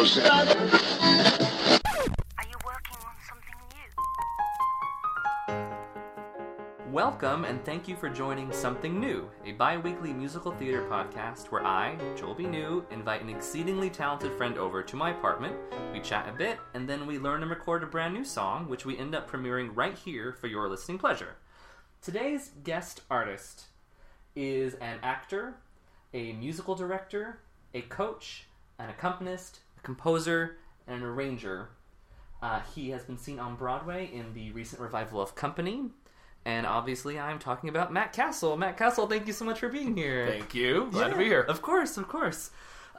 knows that. Are you working on something new? Welcome and thank you for joining Something New, a bi weekly musical theater podcast where I, Joel B. New, invite an exceedingly talented friend over to my apartment. We chat a bit, and then we learn and record a brand new song, which we end up premiering right here for your listening pleasure. Today's guest artist is an actor, a musical director, a coach, an accompanist, a composer, and an arranger. Uh, he has been seen on Broadway in the recent revival of Company. And obviously, I'm talking about Matt Castle. Matt Castle, thank you so much for being here. Thank you. Glad to be here. Of course, of course.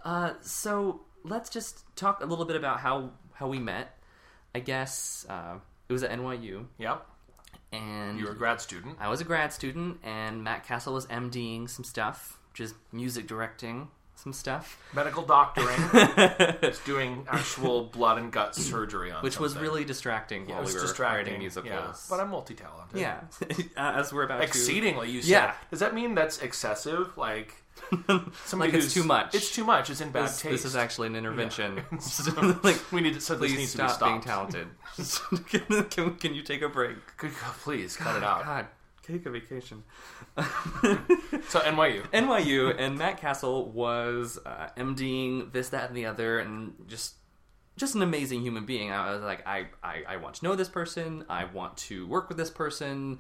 Uh, so let's just talk a little bit about how how we met. I guess uh, it was at NYU, Yep. and You were a grad student. I was a grad student, and Matt Castle was MDing some stuff, just music directing some stuff, Medical doctoring. Just doing actual blood and gut surgery on which was really distracting Yeah, while we were distracting. writing musicals. Yeah. But I'm multi-talented. Yeah, Uh, as we're about to Exceedingly, you said. Yeah. Does that mean that's excessive? Like somebody Like it's too much. It's too much. It's in bad This, taste. this is actually an intervention. like, we need to. So please needs to be stop being talented. can, can, can you take a break? Good God, please cut it out. God, take a vacation. So NYU. NYU and Matt Castle was uh, MDing this, that, and the other, and just just an amazing human being. I was like, I, I, I want to know this person. I want to work with this person.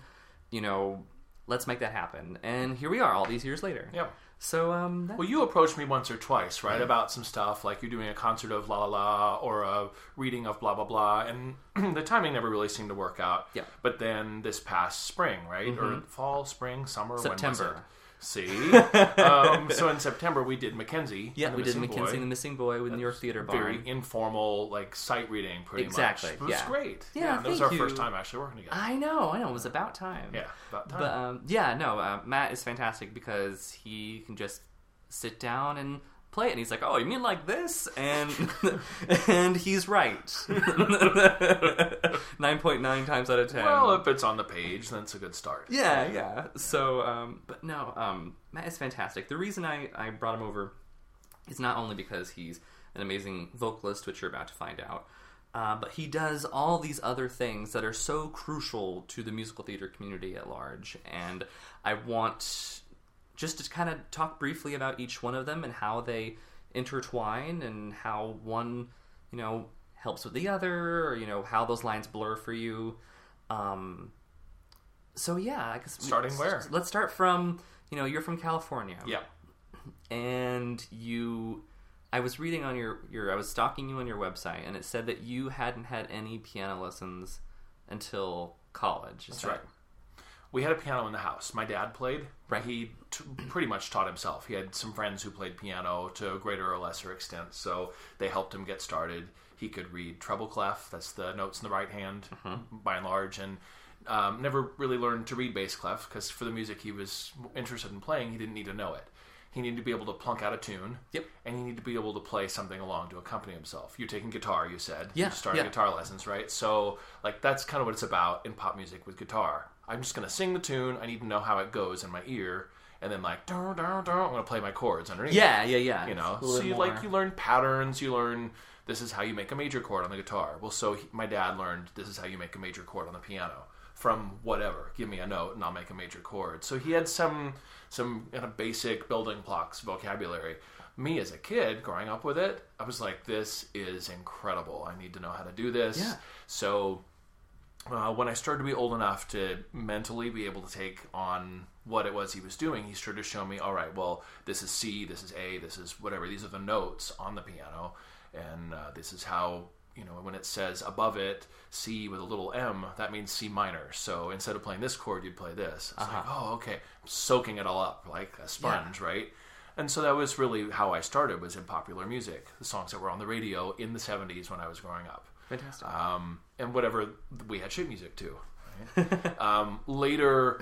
You know, let's make that happen. And here we are, all these years later. Yeah. So, um, that- Well, you approached me once or twice, right, about some stuff like you're doing a concert of La La La or a reading of blah blah blah, and the timing never really seemed to work out. Yeah. Mm-hmm. But then this past spring, right, or fall, spring, summer, September. See, um, so in September we did Mackenzie. yeah, we did Mackenzie and the Missing Boy with New York Theater Barn. Very informal, like sight reading, pretty much. Exactly, much. It was yeah. great. Yeah, and that was our first time actually working together. I know, I know. It was about time. yeah, about time. But um, yeah, no, uh, Matt is fantastic because he can just sit down and play it, and he's like, "Oh, you mean like this?" and and he's right. Nine point nine times out of ten. well, if it's on the page, then it's a good start. yeah, yeah. So, um, but no, um, Matt is fantastic. The reason I I brought him over is not only because he's an amazing vocalist, which you're about to find out. Uh, but he does all these other things that are so crucial to the musical theater community at large, and I want just to kind of talk briefly about each one of them and how they intertwine and how one, you know, helps with the other, or you know how those lines blur for you. Um, so yeah, I guess Starting where? Let's start from you know you're from California, Yeah. and you I was reading on your your I was stalking you on your website and it said that you hadn't had any piano lessons until college. That's that- right. We had a piano in the house. My dad played. Right. He t- pretty much taught himself. He had some friends who played piano to a greater or lesser extent, so they helped him get started. He could read treble clef, that's the notes in the right hand, Mm-hmm. by and large, and um, never really learned to read bass clef because for the music he was interested in playing, he didn't need to know it. He needed to be able to plunk out a tune. Yep. And he needed to be able to play something along to accompany himself. You're taking guitar, you said. Yeah, You started yeah. guitar lessons, right? So, like, that's kind of what it's about in pop music with guitar. I'm just going to sing the tune. I need to know how it goes in my ear. And then, like, dun, dun, dun, I'm to play my chords underneath. Yeah, yeah, yeah. You know? So, you, more. like, you learn patterns. You learn this is how you make a major chord on the guitar. Well, so he, my dad learned this is how you make a major chord on the piano from whatever. Give me a note and I'll make a major chord. So he had some some kind of basic building blocks vocabulary. Me as a kid growing up with it, I was like, this is incredible. I need to know how to do this. Yeah. So uh, when I started to be old enough to mentally be able to take on what it was he was doing, he started to show me, all right, well, this is C, this is A, this is whatever. These are the notes on the piano, and uh, this is how you know when it says above it C with a little M, that means C minor. So instead of playing this chord, you'd play this. It's like, oh, okay, I'm soaking it all up like a sponge, right? And so that was really how I started was in popular music, the songs that were on the radio in the 70s when I was growing up Fantastic. um, and whatever we had sheet music too. Right? um, later,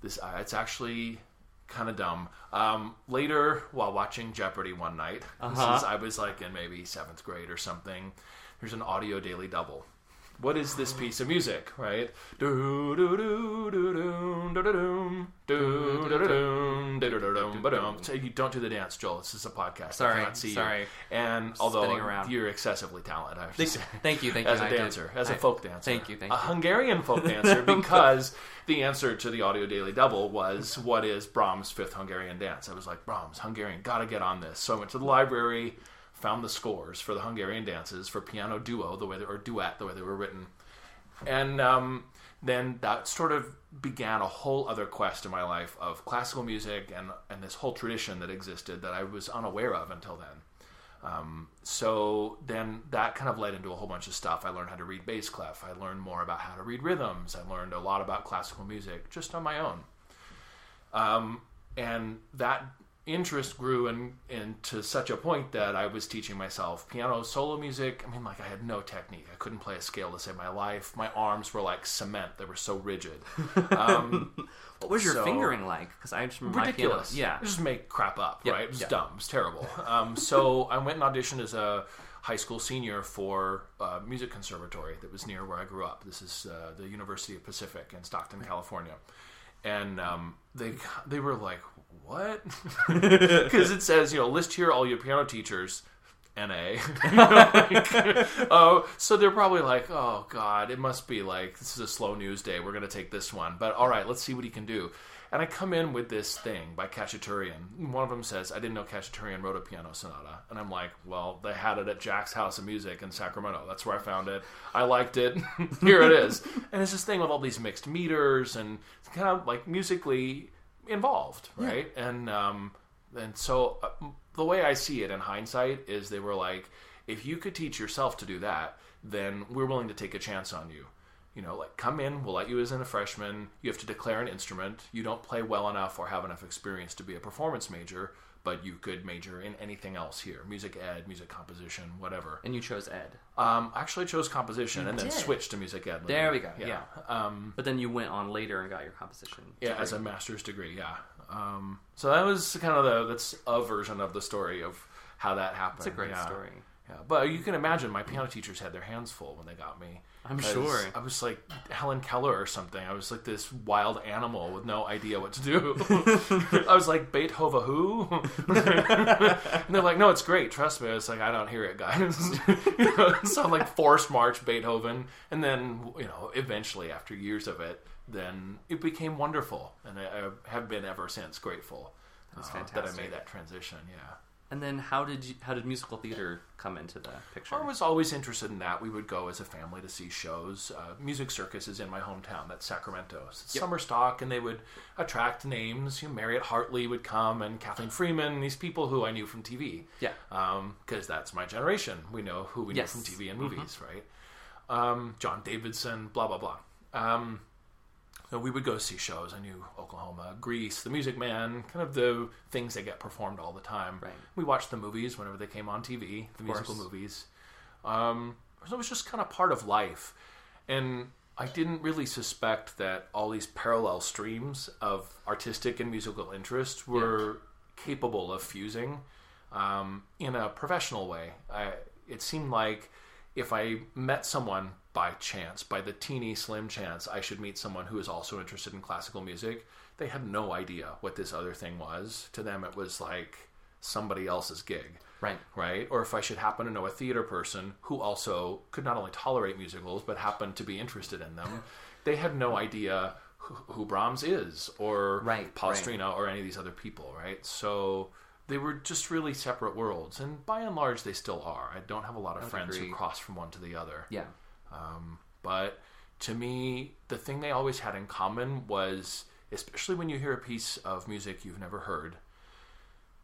this uh, it's actually kind of dumb. Um, later, while watching Jeopardy one night, Uh-huh. is, I was like in maybe seventh grade or something. There's an audio daily double what is this piece of music, right? So you don't do the dance, Joel. This is a podcast. Sorry, I cannot see sorry. You. And although you're excessively talented, I have to say, thank you, thank you, as a dancer, as a folk dancer, thank you, thank you, a Hungarian folk dancer, because the answer to the Audio Daily Double was what is Brahms' Fifth Hungarian Dance? I was like, Brahms, Hungarian, gotta get on this. So I went to the library found the scores for the Hungarian dances for piano duo, the way they, or duet, the way they were written, and um, then that sort of began a whole other quest in my life of classical music and and this whole tradition that existed that I was unaware of until then. Um, so then that kind of led into a whole bunch of stuff. I learned how to read bass clef. I learned more about how to read rhythms. I learned a lot about classical music just on my own. Um, and that interest grew and and to such a point that I was teaching myself piano solo music. I mean, like I had no technique. I couldn't play a scale to save my life. My arms were like cement; they were so rigid. Um, What was your So- fingering like? Because I just ridiculous. Yeah. I just make crap up, Yeah, right? It was yeah. dumb. It was terrible. Um, so I went and auditioned as a high school senior for a music conservatory that was near where I grew up. This is uh, the University of Pacific in Stockton, California. And um, they they were like, "What?" Because it says, you know, list here all your piano teachers. NA. oh, so they're probably like, oh god, it must be like this is a slow news day. We're gonna take this one, but all right, let's see what he can do. And I come in with this thing by Khachaturian. One of them says, I didn't know Khachaturian wrote a piano sonata. And I'm like, well, they had it at Jack's House of Music in Sacramento. That's where I found it. I liked it. Here it is. And it's this thing with all these mixed meters and it's kind of like musically involved, right? And um, and so uh, the way I see it in hindsight is they were like, if you could teach yourself to do that, then we're willing to take a chance on you. You know, like come in, we'll let you as in a freshman. You have to declare an instrument. You don't play well enough or have enough experience to be a performance major, but you could major in anything else here: music ed, music composition, whatever. And you chose Ed. Um, I actually chose composition and then switched to music ed. There we go, yeah. Um, But then you went on later and got your composition. yeah, degree. as a master's degree, yeah. Um, so that was kind of the that's a version of the story of how that happened. It's a great yeah. story. Yeah, but you can imagine my piano teachers had their hands full when they got me. I'm sure. I was like Helen Keller or something. I was like this wild animal with no idea what to do. I was like Beethoven who? and they're like, no, it's great. Trust me. I was like, I don't hear it, guys. you know, so I'm like forced march Beethoven, and then you know, eventually after years of it, then it became wonderful, and I, I have been ever since grateful uh, that I made that transition. Yeah. And then how did you, how did musical theater come into the picture? I was always interested in that. We would go as a family to see shows. Uh, Music Circus is in my hometown. That's Sacramento. So it's Yep. summer stock, and they would attract names. You know, Mariette Hartley would come, and Kathleen Freeman. These people who I knew from TV. Yeah. Because that's my generation. We know who we Yes. Mm-hmm. know from TV and movies, right? Um, John Davidson, blah blah blah. Um, so we would go see shows. I knew Oklahoma, Grease, The Music Man, kind of the things that get performed all the time. Right. We watched the movies whenever they came on TV, the musical course. movies. Um, so it was just kind of part of life. And I didn't really suspect that all these parallel streams of artistic and musical interest were capable of fusing um, in a professional way. I, it seemed like if I met someone by chance, by the teeny slim chance I should meet someone who is also interested in classical music, they had no idea what this other thing was. To them, it was like somebody else's gig Right. right? Or if I should happen to know a theater person who also could not only tolerate musicals but happened to be interested in them, they had no idea who, who Brahms is or Right, Palestrina or any of these other people, right? So they were just really separate worlds, and by and large, they still are. I don't have a lot of friends agree. who cross from one to the other. Yeah. Um, but to me, the thing they always had in common was, especially when you hear a piece of music you've never heard,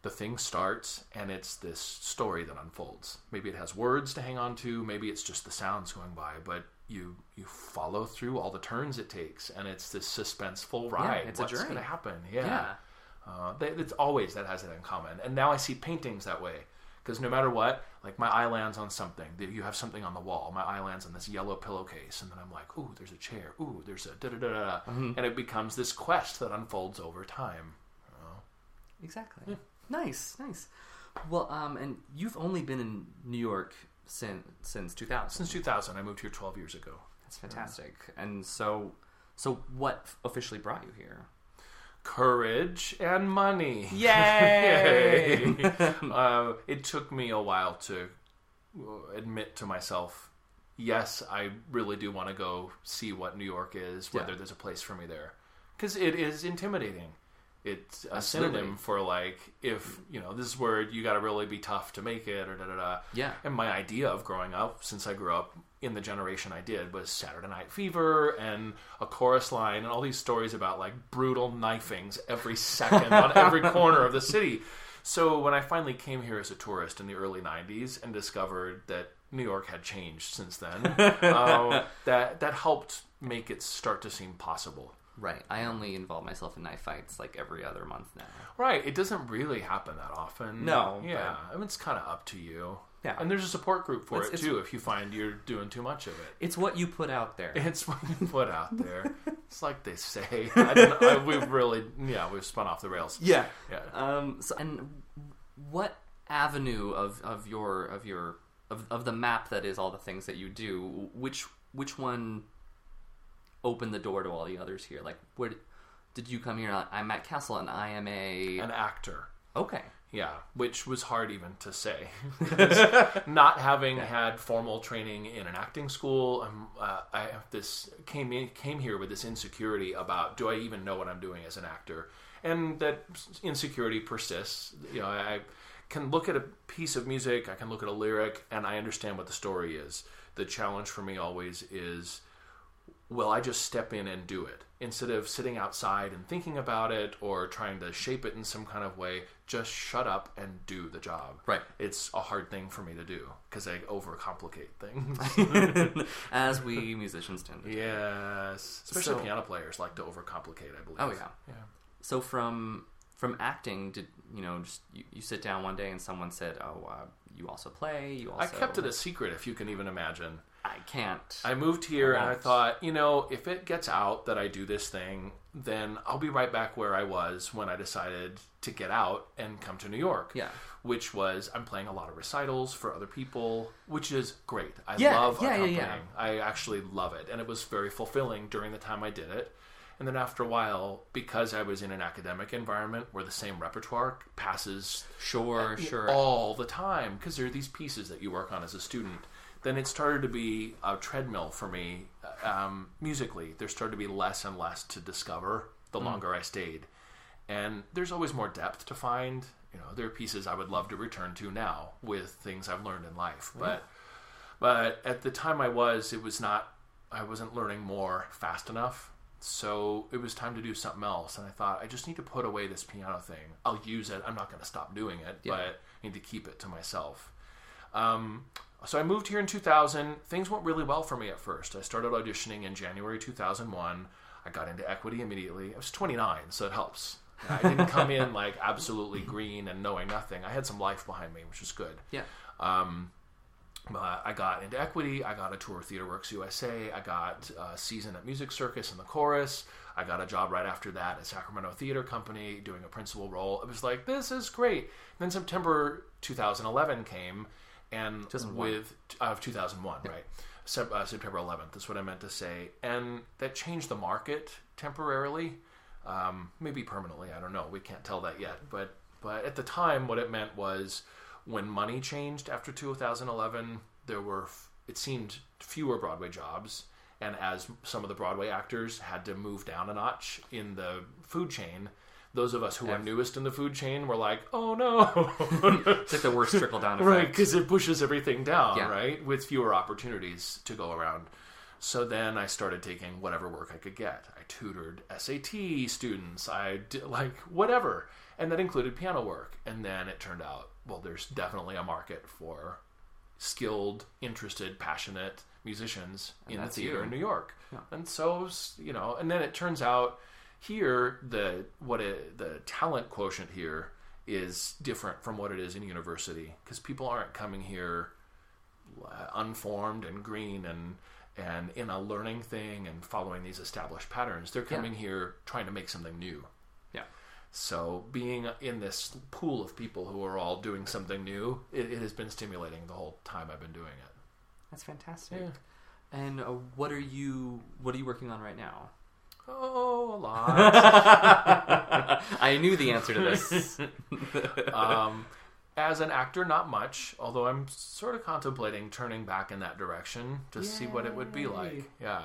the thing starts and it's this story that unfolds. Maybe it has words to hang on to, maybe it's just the sounds going by, but you you follow through all the turns it takes, and it's this suspenseful ride. it's a What's going to happen? Yeah. Yeah. Uh, they, it's always that has it in common. And now I see paintings that way. Because no matter what, like my eye lands on something. You have something on the wall. My eye lands on this yellow pillowcase, and then I'm like, "Ooh, there's a chair. Ooh, there's a da da da da," Mm-hmm. and it becomes this quest that unfolds over time. Exactly. Nice, nice. Well, um, and you've only been in New York since since 2000. Since 2000, I moved here 12 years ago. That's fantastic. And so, so what officially brought you here? Courage and money. Yay! uh, it took me a while to admit to myself, yes, I really do want to go see what New York is, whether Yeah. there's a place for me there, because it is intimidating. It's a Absolutely. synonym for like if you know this is where you got to really be tough to make it or da da da. Yeah. And my idea of growing up, since I grew up in the generation I did, was Saturday Night Fever and a chorus line and all these stories about like brutal knifings every second on every corner of the city. So when I finally came here as a tourist in the early '90s and discovered that New York had changed since then, um, that that helped make it start to seem possible. Right. I only involve myself in knife fights like every other month now. Right. It doesn't really happen that often. No, Yeah. I mean, it's kind of up to you. Yeah. And there's a support group for It's- it it's- too if you find you're doing too much of it. It's what you put out there. It's what you put out there. it's like they say. I don't know, I, we've really, yeah, we've spun off the rails. Yeah. Yeah. Um. So, and what avenue of of your of your of of the map that is all the things that you do? Which which one opened the door to all the others here? Like, where did, did you come here? I'm Matt Castle, and I am a An actor. okay. Yeah, which was hard even to say. Not having had formal training in an acting school, um, uh, I have this came in, came here with this insecurity about do I even know what I'm doing as an actor, and that insecurity persists. You know, I can look at a piece of music, I can look at a lyric, and I understand what the story is. The challenge for me always is will I just step in and do it instead of sitting outside and thinking about it or trying to shape it in some kind of way? Just shut up and do the job. Right. It's a hard thing for me to do because I overcomplicate things. As we musicians tend to. do. yes, especially So- piano players like to overcomplicate. I believe. Oh, yeah. yeah. So from from acting, did you know? Just you, you sit down one day and someone said, "Oh, uh, you also play. You also." I kept it a secret, if you can even imagine. I can't. I moved here and I thought, you know, if it gets out that I do this thing, then I'll be right back where I was when I decided to get out and come to New York. Yeah. Which was I'm playing a lot of recitals for other people, which is great. I Yeah, love yeah, yeah, accompanying. yeah. I actually love it. And it was very fulfilling during the time I did it. And then after a while, because I was in an academic environment where the same repertoire passes sure, sure. all the time because there are these pieces that you work on as a student. Then it started to be a treadmill for me um, musically. There started to be less and less to discover the longer I stayed, and there's always more depth to find. You know, there are pieces I would love to return to now with things I've learned in life, but but at the time I was, it was not. I wasn't learning more fast enough. So it was time to do something else, and I thought I just need to put away this piano thing. I'll use it. I'm not going to stop doing it, Yeah. but I need to keep it to myself. Um, so I moved here in 2000. Things went really well for me at first. I started auditioning in January 2001. I got into equity immediately. I was 29, so it helps. I didn't come in like absolutely green and knowing nothing. I had some life behind me, which was good. yeah. Um, but I got into equity. I got a tour of TheaterWorks USA. I got a season at Music Circus in the chorus. I got a job right after that at Sacramento Theater Company doing a principal role. It was like, this is great. And then September 2011 came, and 2001. with of 2001, right? Sep- uh, September 11th is what I meant to say, and that changed the market temporarily, um, maybe permanently. I don't know. We can't tell that yet. But but at the time, what it meant was when money changed after 2011, there were f- it seemed fewer Broadway jobs, and as some of the Broadway actors had to move down a notch in the food chain. Those of us who are newest in the food chain were like, "Oh no!" It's like the worst trickle down effect. right because it pushes everything down Yeah. right with fewer opportunities to go around so then i started taking whatever work i could get i tutored sat students i did like whatever and that included piano work and then it turned out well there's definitely a market for skilled interested passionate musicians in the theater you. in new york Yeah. and so you know and then it turns out here the what the talent quotient here is different from what it is in university because people aren't coming here uh, unformed and green and and in a learning thing and following these established patterns they're coming here trying to make something new Yeah. So being in this pool of people who are all doing something new, it, it has been stimulating the whole time I've been doing it. That's fantastic. Yeah. And uh, what are you what are you working on right now? Oh, a lot. I knew the answer to this. um, as an actor, not much. Although I'm sort of contemplating turning back in that direction to see what it would be like. Yeah,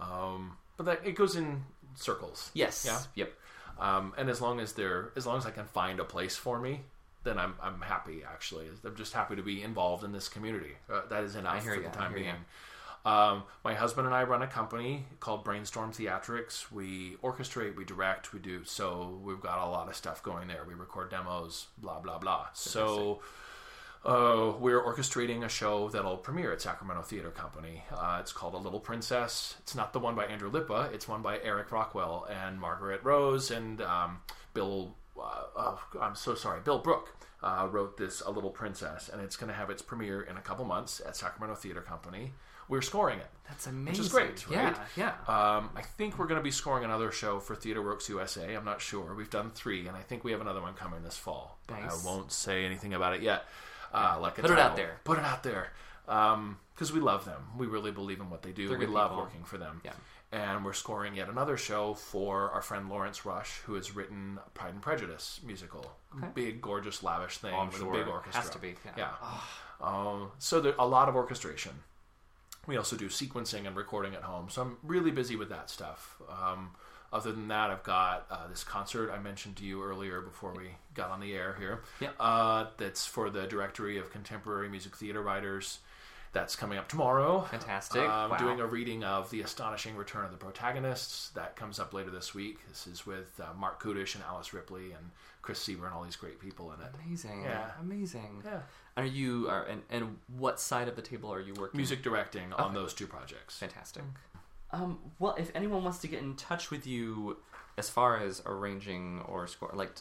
um, but that it goes in circles. yes. Yeah. Yep. Um, and as long as they're, as long as I can find a place for me, then I'm I'm happy. Actually, I'm just happy to be involved in this community. Uh, that is enough hear for the time being. ya. Um, my husband and I run a company called Brainstorm Theatrics. We orchestrate, we direct, we do. So we've got a lot of stuff going there. We record demos, blah blah blah. So. Uh, we're orchestrating a show that'll premiere at Sacramento Theater Company. Uh, it's called A Little Princess. It's not the one by Andrew Lippa. It's one by Eric Rockwell and Margaret Rose and um, Bill. Uh, oh, I'm so sorry, Bill Brook uh, wrote this A Little Princess, and it's going to have its premiere in a couple months at Sacramento Theater Company. We're scoring it. That's amazing. Which is great, Yeah. right? Yeah. Um, I think we're going to be scoring another show for Theater Works USA. I'm not sure. We've done three, and I think we have another one coming this fall. But Nice. I won't say anything about it yet. Uh, like Put it out there. Put it out there. Because we love them. We really believe in what they do. They're we love people. working for them. Yeah. And we're scoring yet another show for our friend Lawrence Rush, who has written Pride and Prejudice musical. Okay. Big, gorgeous, lavish thing Oh, with sure. a big orchestra. Has to be, yeah. Yeah. Um, so there a lot of orchestration. We also do sequencing and recording at home. So I'm really busy with that stuff. Um, other than that, I've got uh, this concert I mentioned to you earlier before we got on the air here. Yep. Uh, that's for the Directory of Contemporary Music Theater Writers. That's coming up tomorrow. Fantastic. Um, Wow. Doing a reading of The Astonishing Return of the Protagonists. That comes up later this week. This is with uh, Marc Kudisch and Alice Ripley and Chris Sieber and all these great people in it. Amazing. Yeah. Amazing. Yeah. Are you are and, and what side of the table are you working? Music directing on those two projects. Fantastic. Um, well, if anyone wants to get in touch with you, as far as arranging or score, like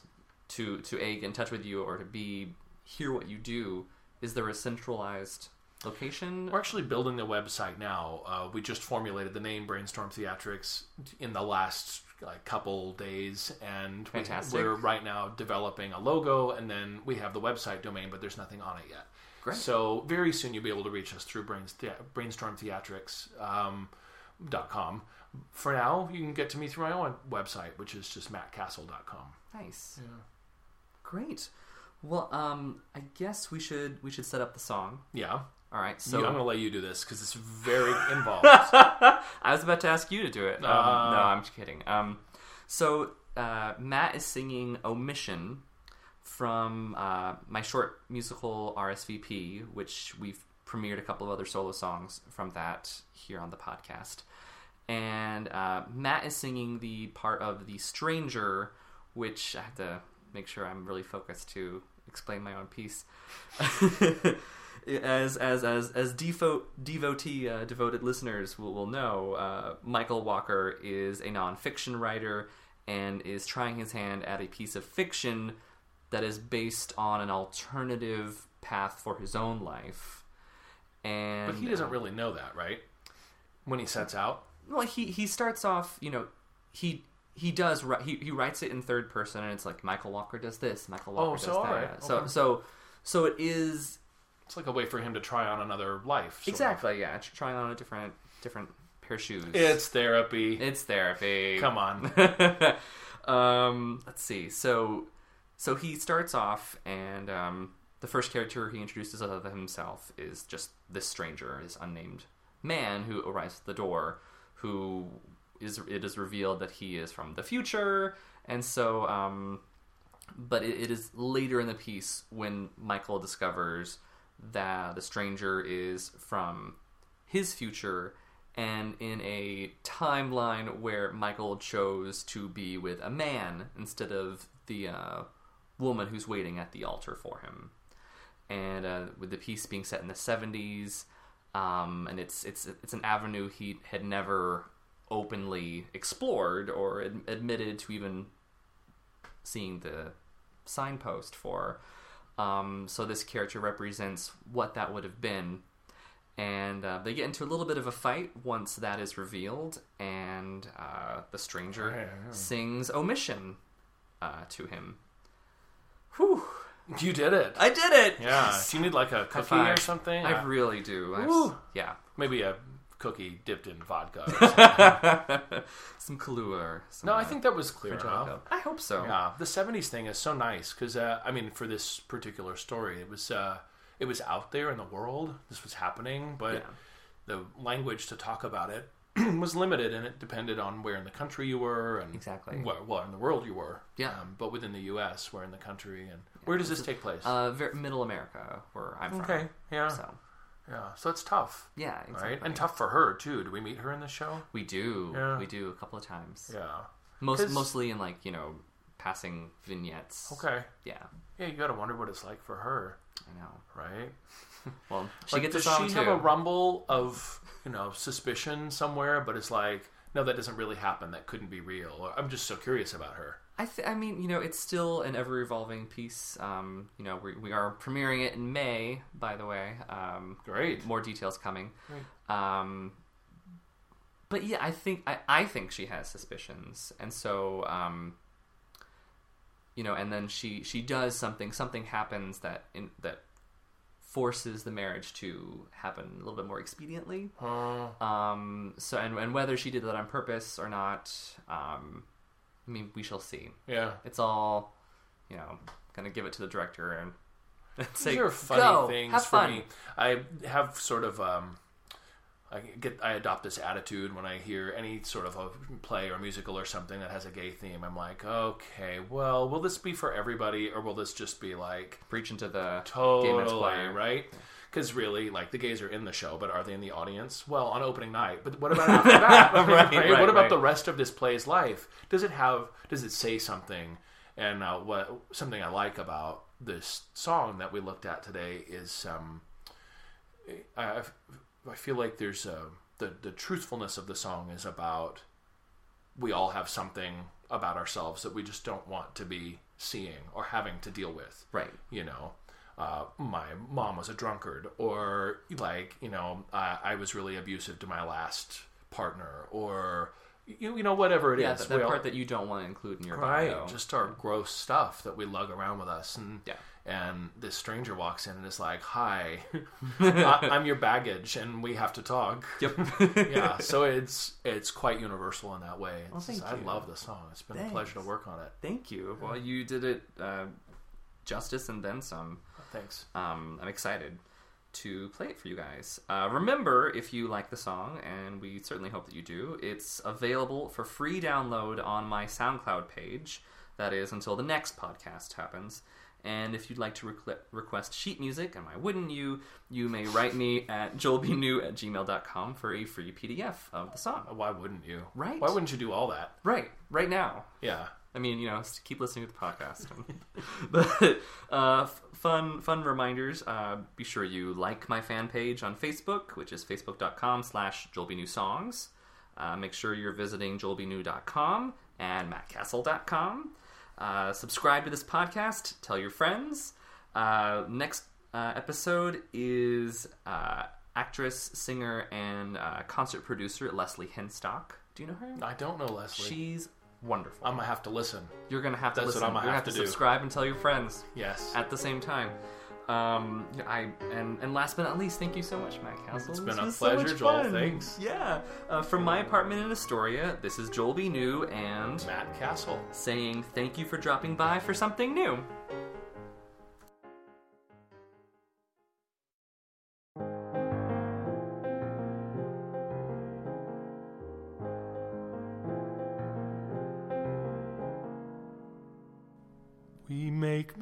to to a get in touch with you or to b hear what you do, is there a centralized location? We're actually building the website now. Uh, we just formulated the name Brainstorm Theatrics in the last like couple days, and we- Fantastic. we're right now developing a logo, and then we have the website domain, but there's nothing on it yet. Great. So very soon you'll be able to reach us through Brains, Thea- Brainstorm Theatrics. Um, dot com. For now, you can get to me through my own website, which is just mattcastle.com. Nice. Great. Well, um, I guess we should we should set up the song. Yeah. All right. So I'm going to let you do this because it's very involved. I was about to ask you to do it. Um, Uh. no, I'm just kidding. Um, so uh, Matt is singing "Omission" from uh, my short musical RSVP, which we've premiered a couple of other solo songs from that here on the podcast. And uh, Matt is singing the part of the stranger, which I have to make sure I'm really focused to explain my own piece. as as as as defo- devotee uh, devoted listeners will, will know, uh, Michael Walker is a nonfiction writer and is trying his hand at a piece of fiction that is based on an alternative path for his own life. And but he doesn't uh, really know that, right? When he sets out. well, he he starts off, you know, he he does he he writes it in third person, and it's like Michael Walker does this, Michael Walker Oh, does so, that. alright, So so so it is It's like a way for him to try on another life. sort of. exactly yeah, tr- trying on a different different pair of shoes. It's therapy. it's therapy. Come on. um, let's see. So so he starts off, and um, the first character he introduces of himself is just this stranger, this unnamed man who arrives at the door, who is it is revealed that he is from the future, and so um, but it, it is later in the piece when Michael discovers that the stranger is from his future and in a timeline where Michael chose to be with a man instead of the uh, woman who's waiting at the altar for him. And uh, with the piece being set in the 70s, um, and it's it's it's an avenue he had never openly explored or ad- admitted to even seeing the signpost for. Um, so this character represents what that would have been, and uh, they get into a little bit of a fight once that is revealed, and uh, the stranger Right, yeah. sings "Omission," uh, to him. Whew. You did it. I did it. yeah. Yes. Do you need like a cookie or something? I really do. I Woo. yeah. Maybe a cookie dipped in vodka. or some Kahlua. Or some, no, I think that was clear enough. I hope so. Yeah, the '70s thing is so nice because uh, I mean, for this particular story, it was uh, it was out there in the world. This was happening, but Yeah. the language to talk about it was limited, and it depended on where in the country you were and Exactly. where, well in the world you were. Yeah. um, but within the U.S., where in the country, and where does this take place? Uh, ver- middle America, where I'm from. okay, yeah, So yeah. So it's tough, yeah, exactly. right? And tough for her too. Do we meet her in the show? We do. Yeah. We do a couple of times. Yeah. Most mostly in like you know passing vignettes. Okay. Yeah, Yeah, you got to wonder what it's like for her, I know. right? Well, she Like, gets a does she too. have a rumble of you know suspicion somewhere? But it's like, no, that doesn't really happen. That couldn't be real. Or, I'm just so curious about her. I, th- I mean, you know, it's still an ever evolving piece. Um, you know, we, we are premiering it in May, by the way. Um, Great. more details coming. Great. Um, but yeah, I think I, I think she has suspicions, and so um, you know, and then she she does something. Something happens that in that forces the marriage to happen a little bit more expediently. Uh, Um, so and and whether she did that on purpose or not, um, I mean, we shall see. yeah. It's all, you know, gonna give it to the director and, and say, These are funny "Go, things have for fun." me. I have sort of um, I get I adopt this attitude when I hear any sort of a play or musical or something that has a gay theme. I'm like, okay, well, will this be for everybody or will this just be like preaching to the totally choir. right? Because really, like the gays are in the show, but are they in the audience? Well, on opening night. But what about after that? Right, right, What about right. the rest of this play's life? Does it have? Does it say something? And uh, what something I like about this song that we looked at today is, um, I, I feel like there's a the the truthfulness of the song is about we all have something about ourselves that we just don't want to be seeing or having to deal with right. you know uh, my mom was a drunkard or like you know I, I was really abusive to my last partner or you, you know whatever it is. Yeah, that, that We all- part that you don't want to include in your right bio. just our gross stuff that we lug around with us and Yeah. and this stranger walks in and is like hi I, i'm your baggage and we have to talk Yep. yeah so it's it's quite universal in that way It's thank just- i love the song it's been a pleasure to work on it Thank you. Well, you did it uh, justice and then some. Thanks Um, I'm excited to play it for you guys. Uh, remember, if you like the song, and we certainly hope that you do, it's available for free download on my SoundCloud page. That is until the next podcast happens. And if you'd like to requ- request sheet music, and why wouldn't you, you may write me at joelbnew at gmail.com for a free PDF of the song. why wouldn't you Right. why wouldn't you do all that Right, right now. yeah I mean, you know, keep listening to the podcast. but uh, f- fun, fun reminders. Uh, be sure you like my fan page on Facebook, which is facebook.com slash joelbnewsongs. Uh, make sure you're visiting joelbnew.com and mattcastle.com. Uh, subscribe to this podcast. Tell your friends. Uh, next uh, episode is uh, actress, singer, and uh, concert producer Leslie Henstock. Do you know her? i don't know leslie She's wonderful. i'm gonna have to listen You're gonna have to That's what listen. I'm gonna You're have to do. subscribe and tell your friends yes at the same time. Um, I and and last but not least, thank you so much, Matt Castle. It's This been a pleasure, Joel. fun. Thanks. Yeah. Uh, from my apartment in Astoria, this is Joel B. New and matt castle saying thank you for dropping by for something new.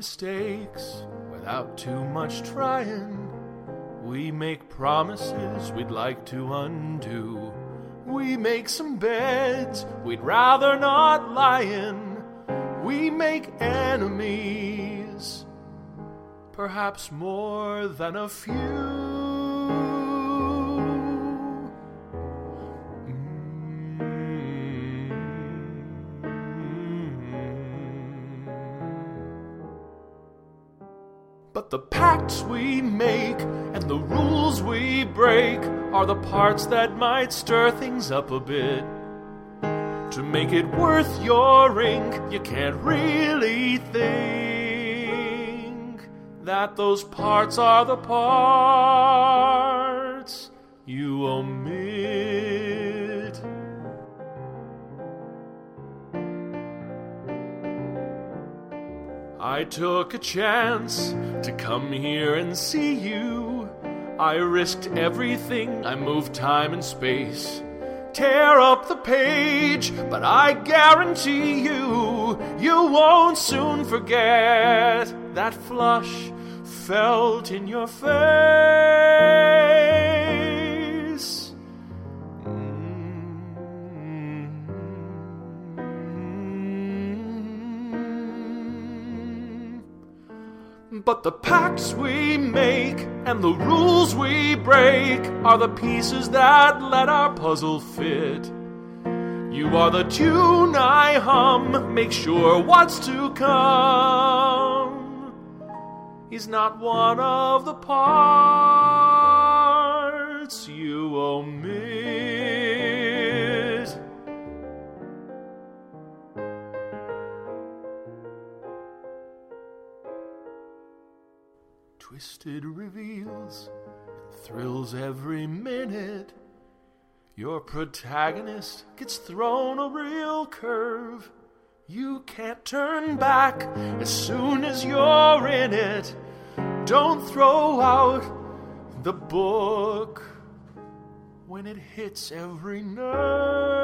Mistakes without too much trying. We make promises we'd like to undo. We make some beds we'd rather not lie in. We make enemies, perhaps more than a few. The pacts we make and the rules we break are the parts that might stir things up a bit. To make it worth your ink, you can't really think that those parts are the parts you omit. I took a chance to come here and see you. I risked everything, I moved time and space. Tear up the page, but I guarantee you, you won't soon forget that flush felt in your face. But the pacts we make and the rules we break are the pieces that let our puzzle fit. You are the tune I hum, make sure what's to come is not one of the parts you omit. Twisted reveals and thrills every minute. Your protagonist gets thrown a real curve. You can't turn back as soon as you're in it. Don't throw out the book when it hits every nerve.